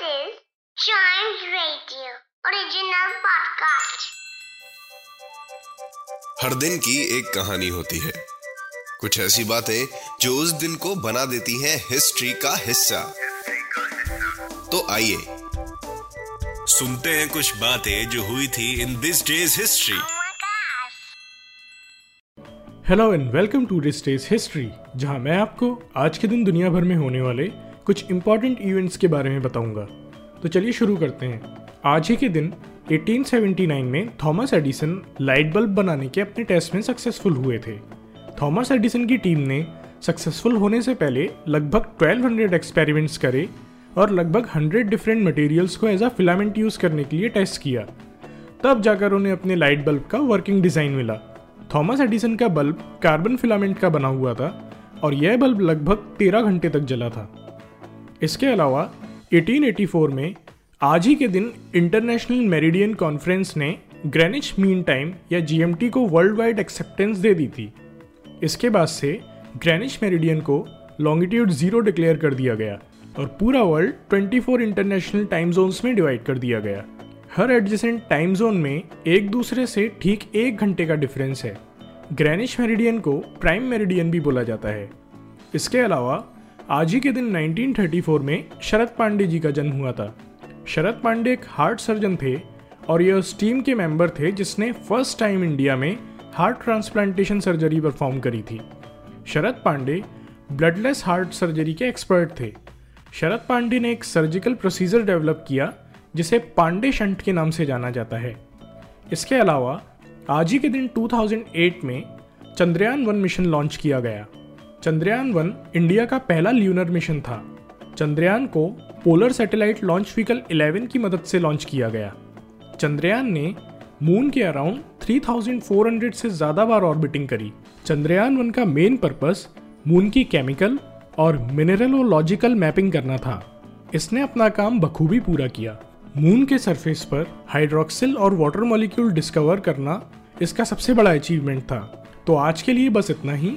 is Chimes Radio original podcast. हर दिन की एक कहानी होती है कुछ ऐसी बातें जो उस दिन को बना देती हैं हिस्ट्री का हिस्सा तो आइए सुनते हैं कुछ बातें जो हुई थी in this day's history. Hello and welcome to this day's history जहाँ मैं आपको आज के दिन दुनिया भर में होने वाले कुछ इंपॉर्टेंट इवेंट्स के बारे में बताऊँगा। तो चलिए शुरू करते हैं। आज ही के दिन 1879 में थॉमस एडिसन लाइट बल्ब बनाने के अपने टेस्ट में सक्सेसफुल हुए थे। थॉमस एडिसन की टीम ने सक्सेसफुल होने से पहले लगभग 1200 एक्सपेरिमेंट्स करे और लगभग 100 डिफरेंट मटेरियल्स को एज अ फिलामेंट यूज़ करने के लिए टेस्ट किया। तब जाकर उन्हें अपने लाइट बल्ब का वर्किंग डिज़ाइन मिला। थॉमस एडिसन का बल्ब कार्बन फिलामेंट का बना हुआ था और यह बल्ब लगभग 13 घंटे तक जला था। इसके अलावा 1884 में आज ही के दिन इंटरनेशनल मेरिडियन कॉन्फ्रेंस ने ग्रेनिच मीन टाइम या जीएमटी को वर्ल्ड वाइड एक्सेप्टेंस दे दी थी। इसके बाद से ग्रेनिच मेरिडियन को लॉन्गिट्यूड ज़ीरो डिक्लेयर कर दिया गया और पूरा वर्ल्ड 24 इंटरनेशनल टाइम जोन्स में डिवाइड कर दिया गया। हर एडजेसेंट टाइम जोन में एक दूसरे से ठीक एक घंटे का डिफरेंस है। ग्रेनिश मेरिडियन को प्राइम मेरिडियन भी बोला जाता है। इसके अलावा आज ही के दिन 1934 में शरद पांडे जी का जन्म हुआ था। शरद पांडे एक हार्ट सर्जन थे और ये उस टीम के मेंबर थे जिसने फ़र्स्ट टाइम इंडिया में हार्ट ट्रांसप्लांटेशन सर्जरी परफॉर्म करी थी। Sharad Pandey bloodless heart surgery के एक्सपर्ट थे। शरद पांडे ने एक सर्जिकल प्रोसीजर डेवलप किया, जिसे पांडे शंट के नाम से जाना जाता है। इसके अलावा, आज ही के दिन 2008 में चंद्रयान वन मिशन लॉन्च किया गया। चंद्रयान वन इंडिया का पहला ल्यूनर मिशन था। चंद्रयान को पोलर सैटेलाइट लॉन्च व्हीकल 11 की मदद से लॉन्च किया गया। चंद्रयान ने मून के अराउंड 3400 से ज़्यादा बार ऑर्बिटिंग करी। चंद्रयान वन का मेन पर्पस मून की केमिकल और मिनरलोलॉजिकल मैपिंग करना था। इसने अपना काम बखूबी पूरा किया। मून के सरफेस पर हाइड्रोक्सिल और वाटर मॉलिक्यूल डिस्कवर करना इसका सबसे बड़ा अचीवमेंट था। तो आज के लिए बस इतना ही।